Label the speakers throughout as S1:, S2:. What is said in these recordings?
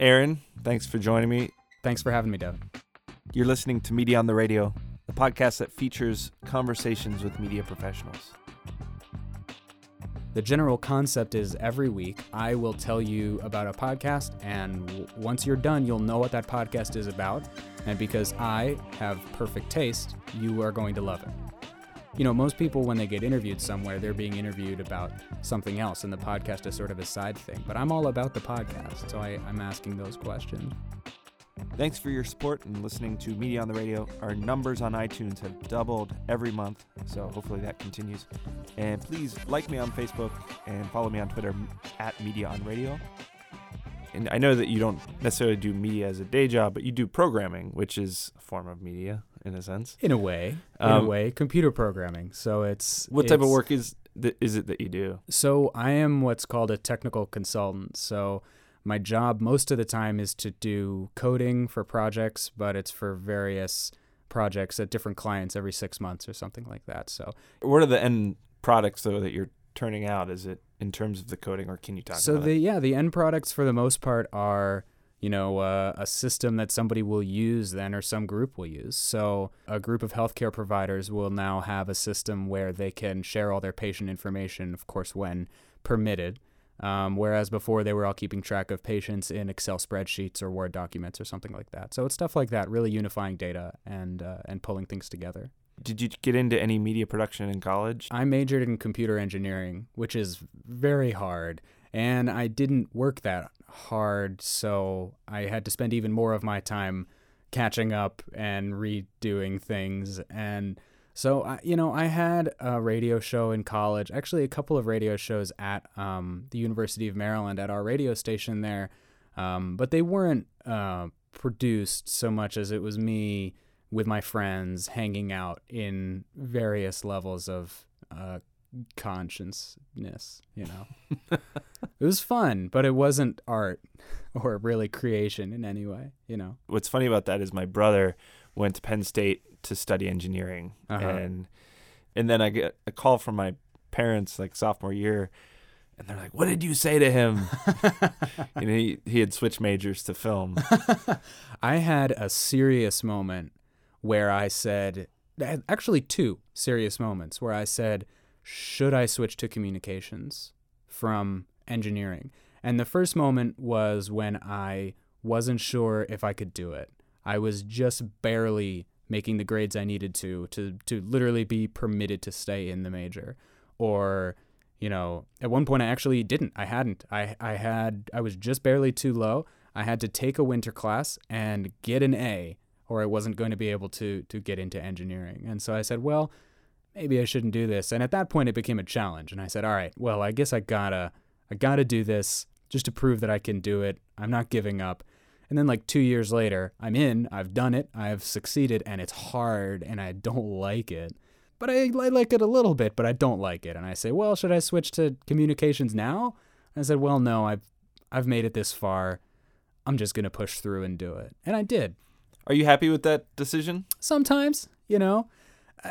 S1: Aaron, thanks for joining me.
S2: Thanks for having me, Dev.
S1: You're listening to Media on the Radio, the podcast that features conversations with media professionals.
S2: The general concept is every week I will tell you about a podcast, and w- once you're done, you'll know what that podcast is about. And because I have perfect taste, you are going to love it. You know, most people, when they get interviewed somewhere, they're being interviewed about something else, and the podcast is sort of a side thing. But I'm all about the podcast, so I, I'm asking those questions.
S1: Thanks for your support and listening to Media on the Radio. Our numbers on iTunes have doubled every month, so hopefully that continues. And please like me on Facebook and follow me on Twitter at Media on Radio. And I know that you don't necessarily do media as a day job, but you do programming, which is a form of media in a sense.
S2: In a way, in
S1: Um,
S2: a way, computer programming. So it's
S1: What type of work is th- is it that you do?
S2: So I am what's called a technical consultant. So my job most of the time is to do coding for projects, but it's for various projects at different clients every six months or something like that. So
S1: What are the end products though that you're turning out? Is it in terms of the coding, or can you talk
S2: so
S1: about
S2: the
S1: it?
S2: yeah the end products for the most part are you know uh, a system that somebody will use then or some group will use. So a group of healthcare providers will now have a system where they can share all their patient information of course when permitted. Um, whereas before they were all keeping track of patients in excel spreadsheets or word documents or something like that. So it's stuff like that really unifying data and uh, and pulling things together.
S1: Did you get into any media production in college?
S2: I majored in computer engineering, which is very hard, and I didn't work that hard, so I had to spend even more of my time catching up and redoing things. And so, I, you know, I had a radio show in college, actually, a couple of radio shows at um, the University of Maryland at our radio station there, um, but they weren't uh, produced so much as it was me with my friends hanging out in various levels of uh, consciousness, you know. it was fun, but it wasn't art or really creation in any way, you know.
S1: What's funny about that is my brother went to Penn State to study engineering,
S2: Uh-huh.
S1: and and then I get a call from my parents like sophomore year, and they're like, "What did you say to him?" and he he had switched majors to film.
S2: I had a serious moment where I said, actually, two serious moments where I said, should I switch to communications from engineering? And the first moment was when I wasn't sure if I could do it. I was just barely making the grades I needed to to to literally be permitted to stay in the major. Or you know at one point I actually didn't. I hadn't. I I had I was just barely too low. I had to take a winter class and get an A or I wasn't going to be able to to get into engineering. And so I said well maybe I shouldn't do this and at that point it became a challenge and I said all right well I guess I gotta I gotta do this just to prove that I can do it I'm not giving up and then, like two years later, I'm in, I've done it, I've succeeded, and it's hard and I don't like it. But I, I like it a little bit, but I don't like it. And I say, well, should I switch to communications now? And I said, well, no, I've, I've made it this far. I'm just going to push through and do it. And I did.
S1: Are you happy with that decision?
S2: Sometimes, you know,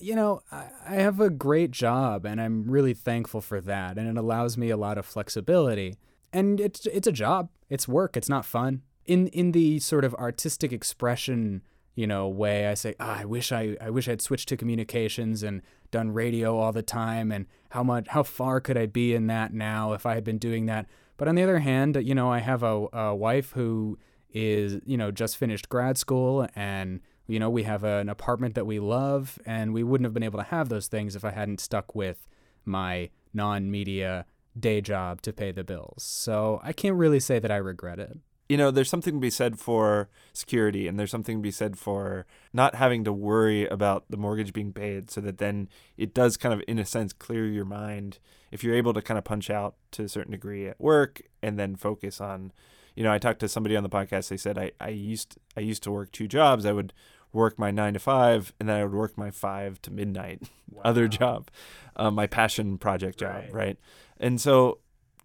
S2: you know, I, have a great job and I'm really thankful for that. And it allows me a lot of flexibility. And it's, it's a job, it's work, it's not fun in in the sort of artistic expression you know way i say ah, i wish i i wish i'd switched to communications and done radio all the time and how much how far could i be in that now if i had been doing that but on the other hand you know i have a, a wife who is you know just finished grad school and you know we have an apartment that we love and we wouldn't have been able to have those things if i hadn't stuck with my non-media day job to pay the bills so i can't really say that i regret it
S1: you know, there's something to be said for security and there's something to be said for not having to worry about the mortgage being paid so that then it does kind of, in a sense, clear your mind if you're able to kind of punch out to a certain degree at work and then focus on, you know, I talked to somebody on the podcast. They said, I, I used, I used to work two jobs. I would work my nine to five and then I would work my five to midnight other job, um, my passion project job.
S2: Right.
S1: Right. And so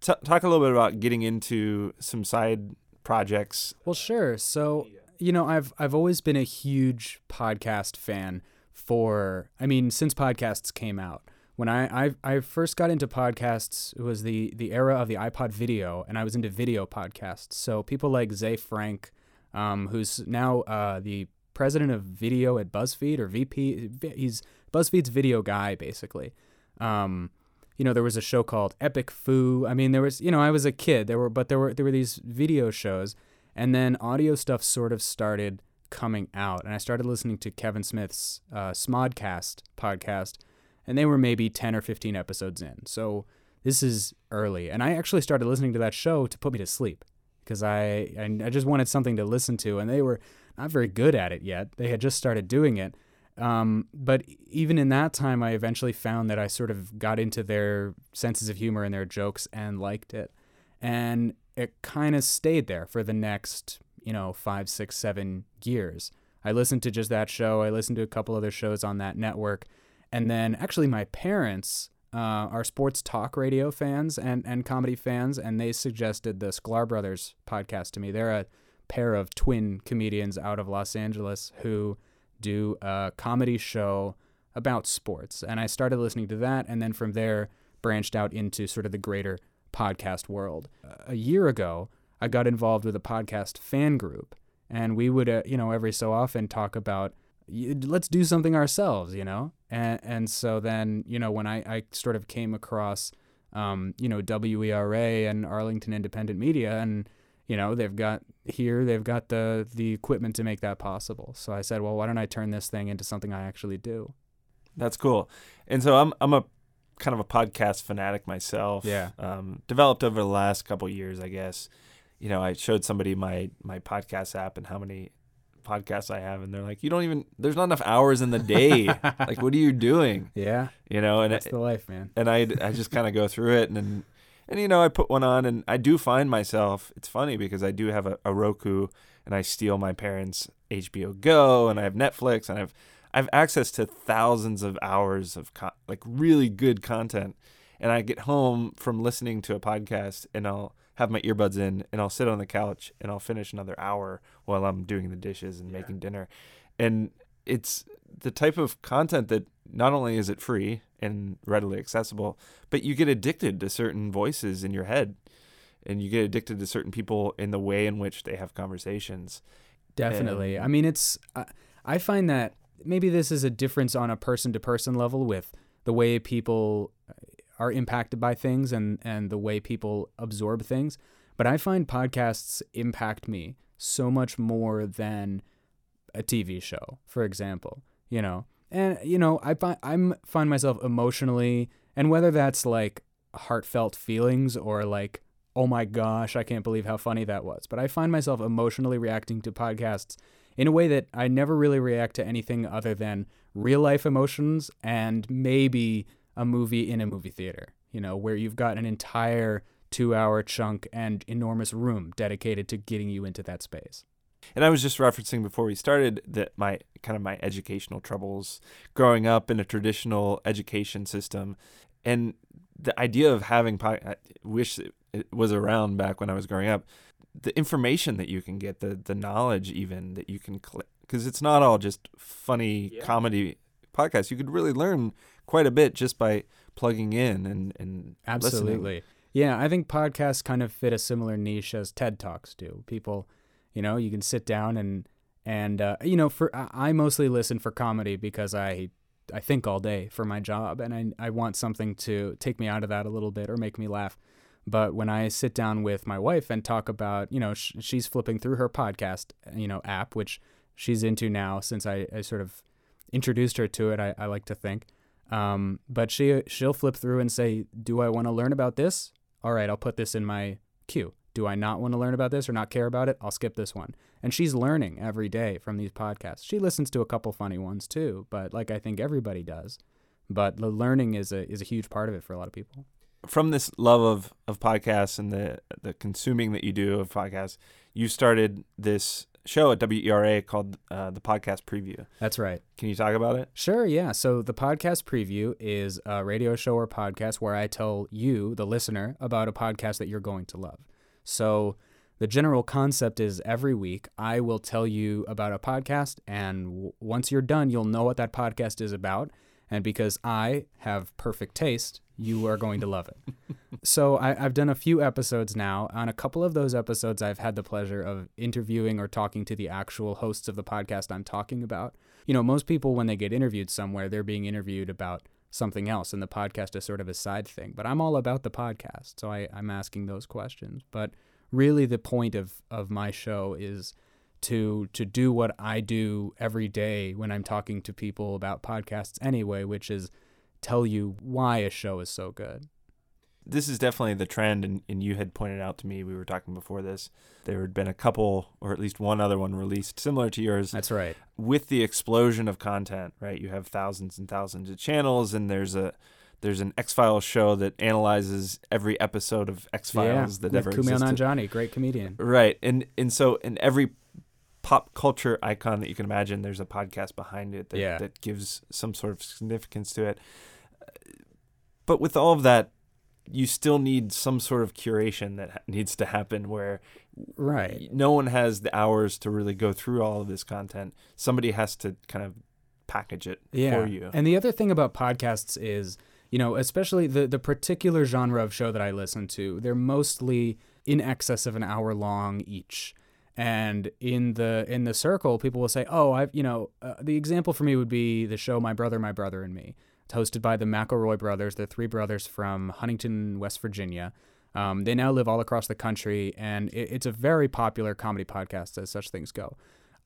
S1: t- talk a little bit about getting into some side projects.
S2: Well, sure. So, you know, I've I've always been a huge podcast fan for I mean, since podcasts came out, when I, I I first got into podcasts, it was the the era of the iPod video, and I was into video podcasts. So people like Ze Frank, um, who's now uh, the president of video at BuzzFeed or VP. He's BuzzFeed's video guy, basically. Um, you know, there was a show called Epic Fu. I mean, there was, you know, I was a kid. There were, but there were there were these video shows, and then audio stuff sort of started coming out, and I started listening to Kevin Smith's uh, Smodcast podcast, and they were maybe ten or fifteen episodes in. So this is early, and I actually started listening to that show to put me to sleep because I, I I just wanted something to listen to, and they were not very good at it yet. They had just started doing it. Um, but even in that time, I eventually found that I sort of got into their senses of humor and their jokes and liked it. And it kind of stayed there for the next, you know, five, six, seven years. I listened to just that show. I listened to a couple other shows on that network. And then actually, my parents uh, are sports talk radio fans and, and comedy fans, and they suggested the Sklar Brothers podcast to me. They're a pair of twin comedians out of Los Angeles who do a comedy show about sports. And I started listening to that, and then from there, branched out into sort of the greater podcast world. A year ago, I got involved with a podcast fan group, and we would, uh, you know, every so often talk about let's do something ourselves, you know? And, and so then, you know, when I, I sort of came across, um, you know, WERA and Arlington Independent Media, and you know they've got here they've got the the equipment to make that possible. So i said well why don't i turn this thing into something i actually do?
S1: That's cool. And so i'm i'm a kind of a podcast fanatic myself.
S2: Yeah.
S1: Um, developed over the last couple years i guess. You know i showed somebody my my podcast app and how many podcasts i have and they're like you don't even there's not enough hours in the day. Like what are you doing?
S2: Yeah.
S1: You know and
S2: it's it, the life man.
S1: and i i just kind of go through it and then and you know, I put one on, and I do find myself. It's funny because I do have a, a Roku, and I steal my parents' HBO Go, and I have Netflix, and I have I have access to thousands of hours of co- like really good content. And I get home from listening to a podcast, and I'll have my earbuds in, and I'll sit on the couch, and I'll finish another hour while I'm doing the dishes and yeah. making dinner. And it's the type of content that not only is it free and readily accessible, but you get addicted to certain voices in your head and you get addicted to certain people in the way in which they have conversations.
S2: Definitely. And, I mean, it's, uh, I find that maybe this is a difference on a person to person level with the way people are impacted by things and, and the way people absorb things. But I find podcasts impact me so much more than a TV show, for example. You know, and you know i find i'm find myself emotionally and whether that's like heartfelt feelings or like oh my gosh i can't believe how funny that was but i find myself emotionally reacting to podcasts in a way that i never really react to anything other than real life emotions and maybe a movie in a movie theater you know where you've got an entire two hour chunk and enormous room dedicated to getting you into that space
S1: and I was just referencing before we started that my kind of my educational troubles growing up in a traditional education system, and the idea of having I wish it was around back when I was growing up. The information that you can get, the the knowledge even that you can click because it's not all just funny yeah. comedy podcasts. You could really learn quite a bit just by plugging in and and
S2: absolutely.
S1: Listening.
S2: Yeah, I think podcasts kind of fit a similar niche as TED Talks do. People you know, you can sit down and and uh, you know, for I mostly listen for comedy because I I think all day for my job, and I I want something to take me out of that a little bit or make me laugh. But when I sit down with my wife and talk about, you know, sh- she's flipping through her podcast, you know, app, which she's into now since I, I sort of introduced her to it. I, I like to think. Um, but she she'll flip through and say, "Do I want to learn about this? All right, I'll put this in my queue." Do I not want to learn about this or not care about it? I'll skip this one. And she's learning every day from these podcasts. She listens to a couple funny ones too, but like I think everybody does. But the learning is a is a huge part of it for a lot of people.
S1: From this love of, of podcasts and the the consuming that you do of podcasts, you started this show at WERA called uh, the Podcast Preview.
S2: That's right.
S1: Can you talk about it?
S2: Sure, yeah. So the Podcast Preview is a radio show or podcast where I tell you, the listener, about a podcast that you're going to love. So the general concept is every week I will tell you about a podcast, and w- once you're done, you'll know what that podcast is about. And because I have perfect taste, you are going to love it. so I, have done a few episodes now. On a couple of those episodes, I've had the pleasure of interviewing or talking to the actual hosts of the podcast I'm talking about. You know, most people, when they get interviewed somewhere, they're being interviewed about something else, and the podcast is sort of a side thing. But I'm all about the podcast, so I, I'm asking those questions. But really, the point of, of my show is to to do what I do every day when I'm talking to people about podcasts anyway, which is tell you why a show is so good.
S1: This is definitely the trend, and, and you had pointed out to me, we were talking before this, there had been a couple, or at least one other one released similar to yours.
S2: That's right.
S1: With the explosion of content, right? You have thousands and thousands of channels, and there's a there's an X Files show that analyzes every episode of X Files
S2: yeah,
S1: that ever
S2: Kumail
S1: existed.
S2: Nanjiani, great comedian.
S1: Right, and and so in every pop culture icon that you can imagine, there's a podcast behind it that,
S2: yeah.
S1: that gives some sort of significance to it. But with all of that, you still need some sort of curation that needs to happen where
S2: right.
S1: no one has the hours to really go through all of this content. Somebody has to kind of package it
S2: yeah.
S1: for you.
S2: And the other thing about podcasts is you know especially the the particular genre of show that i listen to they're mostly in excess of an hour long each. And in the in the circle people will say oh i've you know uh, the example for me would be the show my brother my brother and me hosted by the mcelroy brothers they're three brothers from huntington west virginia um, they now live all across the country and it, it's a very popular comedy podcast as such things go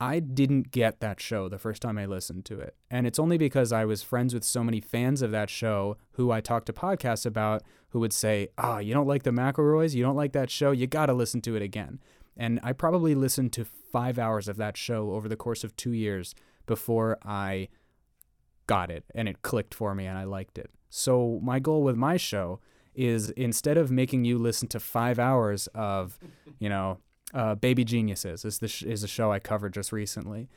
S2: I didn't get that show the first time I listened to it. And it's only because I was friends with so many fans of that show who I talked to podcasts about who would say, Oh, you don't like the McElroys? You don't like that show? You got to listen to it again. And I probably listened to five hours of that show over the course of two years before I got it and it clicked for me and I liked it. So, my goal with my show is instead of making you listen to five hours of, you know, uh, Baby Geniuses is the sh- is a show I covered just recently,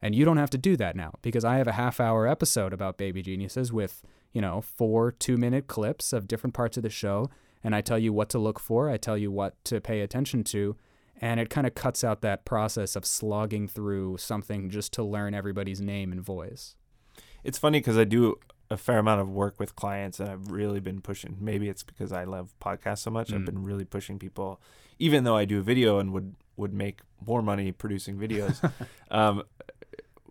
S2: and you don't have to do that now because I have a half hour episode about Baby Geniuses with you know four two minute clips of different parts of the show, and I tell you what to look for, I tell you what to pay attention to, and it kind of cuts out that process of slogging through something just to learn everybody's name and voice.
S1: It's funny because I do a fair amount of work with clients and I've really been pushing maybe it's because I love podcasts so much. Mm. I've been really pushing people even though I do a video and would would make more money producing videos. um,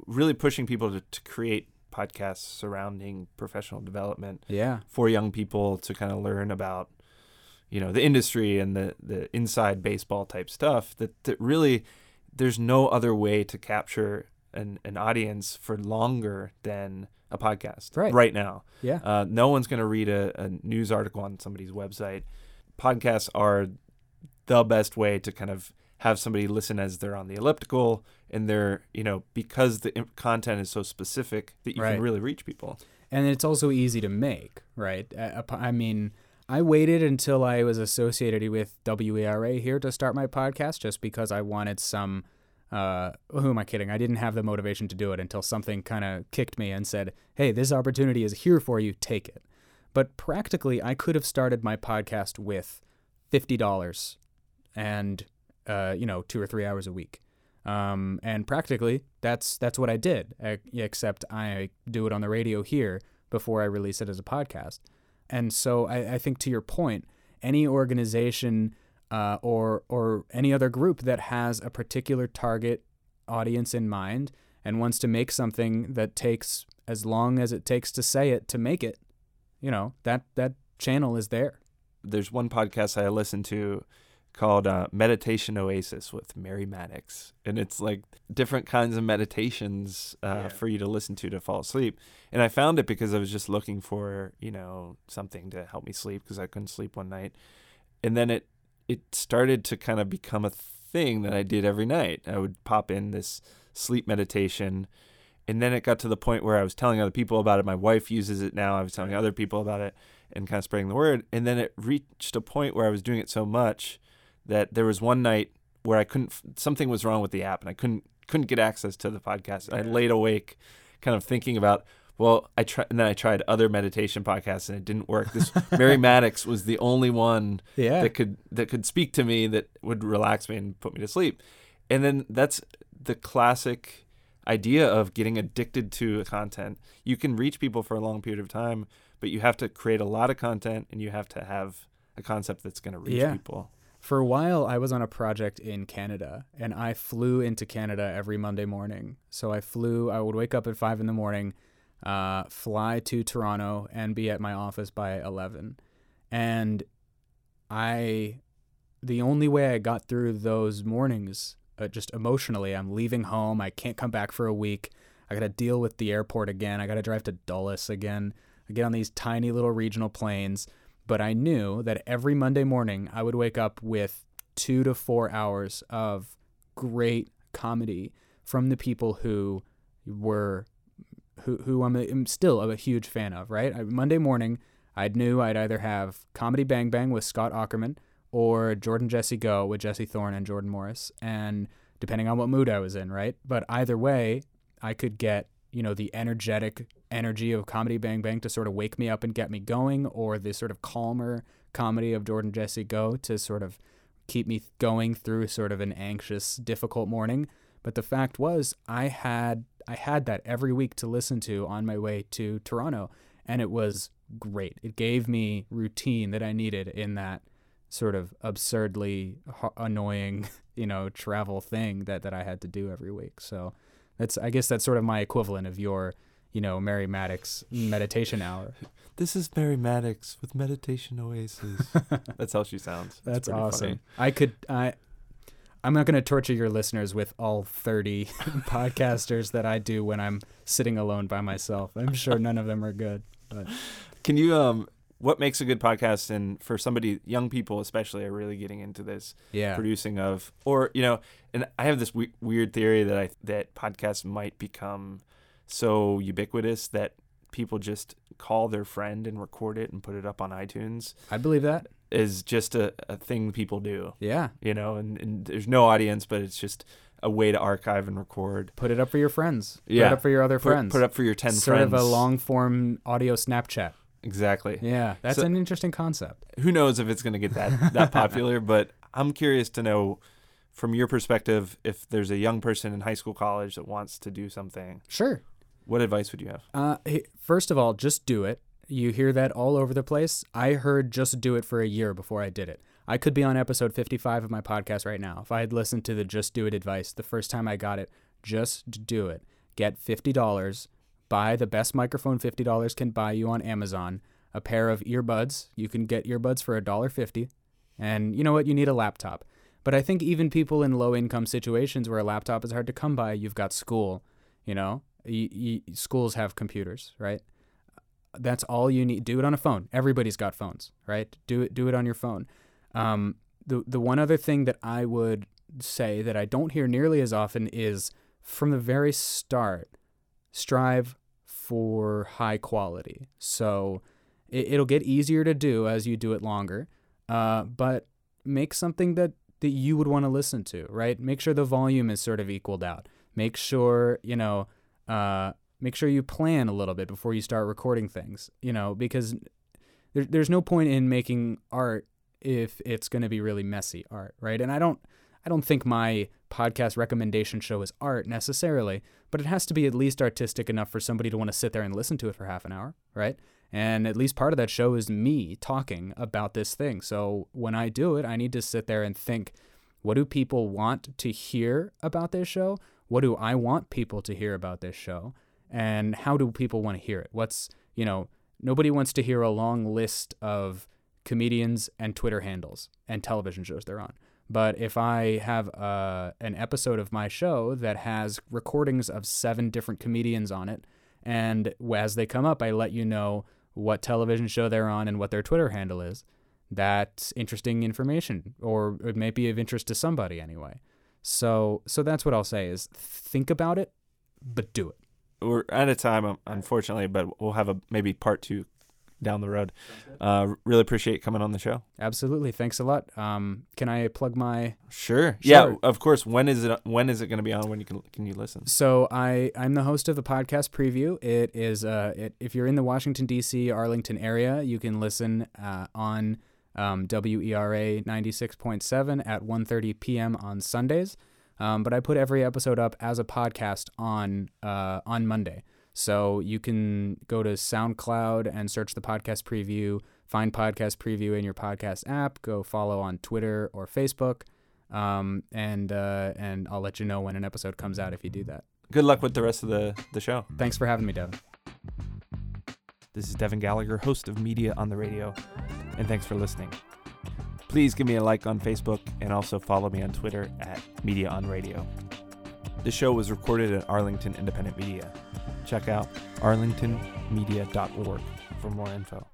S1: really pushing people to, to create podcasts surrounding professional development
S2: yeah.
S1: for young people to kind of learn about you know the industry and the the inside baseball type stuff that that really there's no other way to capture an, an audience for longer than a podcast
S2: right,
S1: right now.
S2: Yeah.
S1: Uh, no one's going to read a, a news article on somebody's website. Podcasts are the best way to kind of have somebody listen as they're on the elliptical and they're, you know, because the content is so specific that you
S2: right.
S1: can really reach people.
S2: And it's also easy to make, right? I mean, I waited until I was associated with WERA here to start my podcast just because I wanted some uh, who am I kidding? I didn't have the motivation to do it until something kind of kicked me and said, hey, this opportunity is here for you, take it. But practically, I could have started my podcast with $50 and, uh, you know, two or three hours a week. Um, and practically, that's that's what I did, except I do it on the radio here before I release it as a podcast. And so I, I think to your point, any organization uh, or or any other group that has a particular target audience in mind and wants to make something that takes as long as it takes to say it to make it, you know that that channel is there.
S1: There's one podcast I listen to called uh, Meditation Oasis with Mary Maddux, and it's like different kinds of meditations uh, yeah. for you to listen to to fall asleep. And I found it because I was just looking for you know something to help me sleep because I couldn't sleep one night, and then it it started to kind of become a thing that I did every night. I would pop in this sleep meditation. And then it got to the point where I was telling other people about it. My wife uses it now. I was telling other people about it and kind of spreading the word. And then it reached a point where I was doing it so much that there was one night where I couldn't, something was wrong with the app and I couldn't, couldn't get access to the podcast. I laid awake kind of thinking about, well, I tried, and then I tried other meditation podcasts, and it didn't work. This Mary Maddux was the only one
S2: yeah.
S1: that could that could speak to me that would relax me and put me to sleep. And then that's the classic idea of getting addicted to content. You can reach people for a long period of time, but you have to create a lot of content and you have to have a concept that's going to reach
S2: Yeah.
S1: people.
S2: For a while, I was on a project in Canada, and I flew into Canada every Monday morning. So I flew. I would wake up at five in the morning, uh, fly to Toronto, and be at my office by eleven. And I, the only way I got through those mornings, uh, just emotionally, I'm leaving home. I can't come back for a week. I got to deal with the airport again. I got to drive to Dulles again. I get on these tiny little regional planes. But I knew that every Monday morning I would wake up with two to four hours of great comedy from the people who were who who I'm, I'm still a huge fan of. Right, I, Monday morning I knew I'd either have Comedy Bang Bang with Scott Aukerman or Jordan Jesse Go with Jesse Thorn and Jordan Morris, and depending on what mood I was in, right. But either way, I could get you know the energetic energy of comedy bang bang to sort of wake me up and get me going or the sort of calmer comedy of jordan jesse go to sort of keep me going through sort of an anxious difficult morning but the fact was i had i had that every week to listen to on my way to toronto and it was great it gave me routine that i needed in that sort of absurdly annoying you know travel thing that that i had to do every week so that's I guess that's sort of my equivalent of your, you know, Mary Maddux meditation hour.
S1: This is Mary Maddux with Meditation Oasis. that's how she sounds. It's
S2: That's awesome.
S1: funny.
S2: I could I I'm not going to torture your listeners with all 30 podcasters that I do when I'm sitting alone by myself. I'm sure none of them are good. But
S1: Can you um what makes a good podcast and for somebody young people especially are really getting into this
S2: yeah.
S1: producing of or you know and I have this we- weird theory that I that podcasts might become so ubiquitous that people just call their friend and record it and put it up on iTunes
S2: I believe that.
S1: Is just a, a thing people do
S2: Yeah.
S1: you know and, and there's no audience but it's just a way to archive and record
S2: Put it up for your friends. Put
S1: Yeah.
S2: it up for your other
S1: put,
S2: friends.
S1: put it up for your 10
S2: sort
S1: friends
S2: of a long form audio Snapchat.
S1: exactly
S2: Yeah, that's
S1: So-
S2: an interesting concept.
S1: who knows if it's going to get that that popular but i'm curious to know from your perspective if there's a young person in high school college that wants to do something
S2: Sure.
S1: what advice would you have
S2: Uh, hey, first of all, just do it. You hear that all over the place. I heard just do it for a year before I did it. I could be on episode 55 of my podcast right now. If I had listened to the just do it advice the first time I got it, just do it. Get $50, buy the best microphone $50 can buy you on Amazon, a pair of earbuds. You can get earbuds for $1.50. And you know what? You need a laptop. But I think even people in low income situations where a laptop is hard to come by, you've got school, you know? Y y schools have computers, right? That's all you need. Do it on a phone. Everybody's got phones, right? Do it. Do it on your phone. Um, the the one other thing that I would say that I don't hear nearly as often is from the very start, strive for high quality. So it, it'll get easier to do as you do it longer, uh, but make something that that you would want to listen to, right? Make sure the volume is sort of equaled out. Make sure you know. Uh, make sure you plan a little bit before you start recording things. You know, because there, there's no point in making art if it's going to be really messy art, right? And I don't I don't think my podcast recommendation show is art necessarily, but it has to be at least artistic enough for somebody to want to sit there and listen to it for half an hour, right? And at least part of that show is me talking about this thing. So when I do it, I need to sit there and think, what do people want to hear about this show? What do I want people to hear about this show? And how do people want to hear it? What's, you know, nobody wants to hear a long list of comedians and Twitter handles and television shows they're on. But if I have uh, an episode of my show that has recordings of seven different comedians on it, and as they come up, I let you know what television show they're on and what their Twitter handle is, that's interesting information, or it may be of interest to somebody anyway. So, so that's what I'll say: is think about it, but do it.
S1: We're out of time um, unfortunately but we'll have a maybe part two down the road uh really appreciate coming on the show
S2: Absolutely. Thanks a lot. Um, can I plug my
S1: sure, yeah of course when is it when is it going to be on when you can can you listen
S2: So I I'm the host of the podcast preview. It is uh it, if you're in the Washington D.C. Arlington area, you can listen uh, on um, WERA 96.7 at 1:30 p.m. on Sundays. Um, but I put every episode up as a podcast on uh, on Monday. So you can go to SoundCloud and search the podcast preview, find podcast preview in your podcast app, go follow on Twitter or Facebook, um, and uh, and I'll let you know when an episode comes out if you do that.
S1: Good luck with the rest of the, the show.
S2: Thanks for having me, Devin.
S1: This is Devin Gallagher, host of Media on the Radio, and thanks for listening. Please give me a like on Facebook and also follow me on Twitter at Media on Radio. The show was recorded at Arlington Independent Media. Check out arlingtonmedia.org for more info.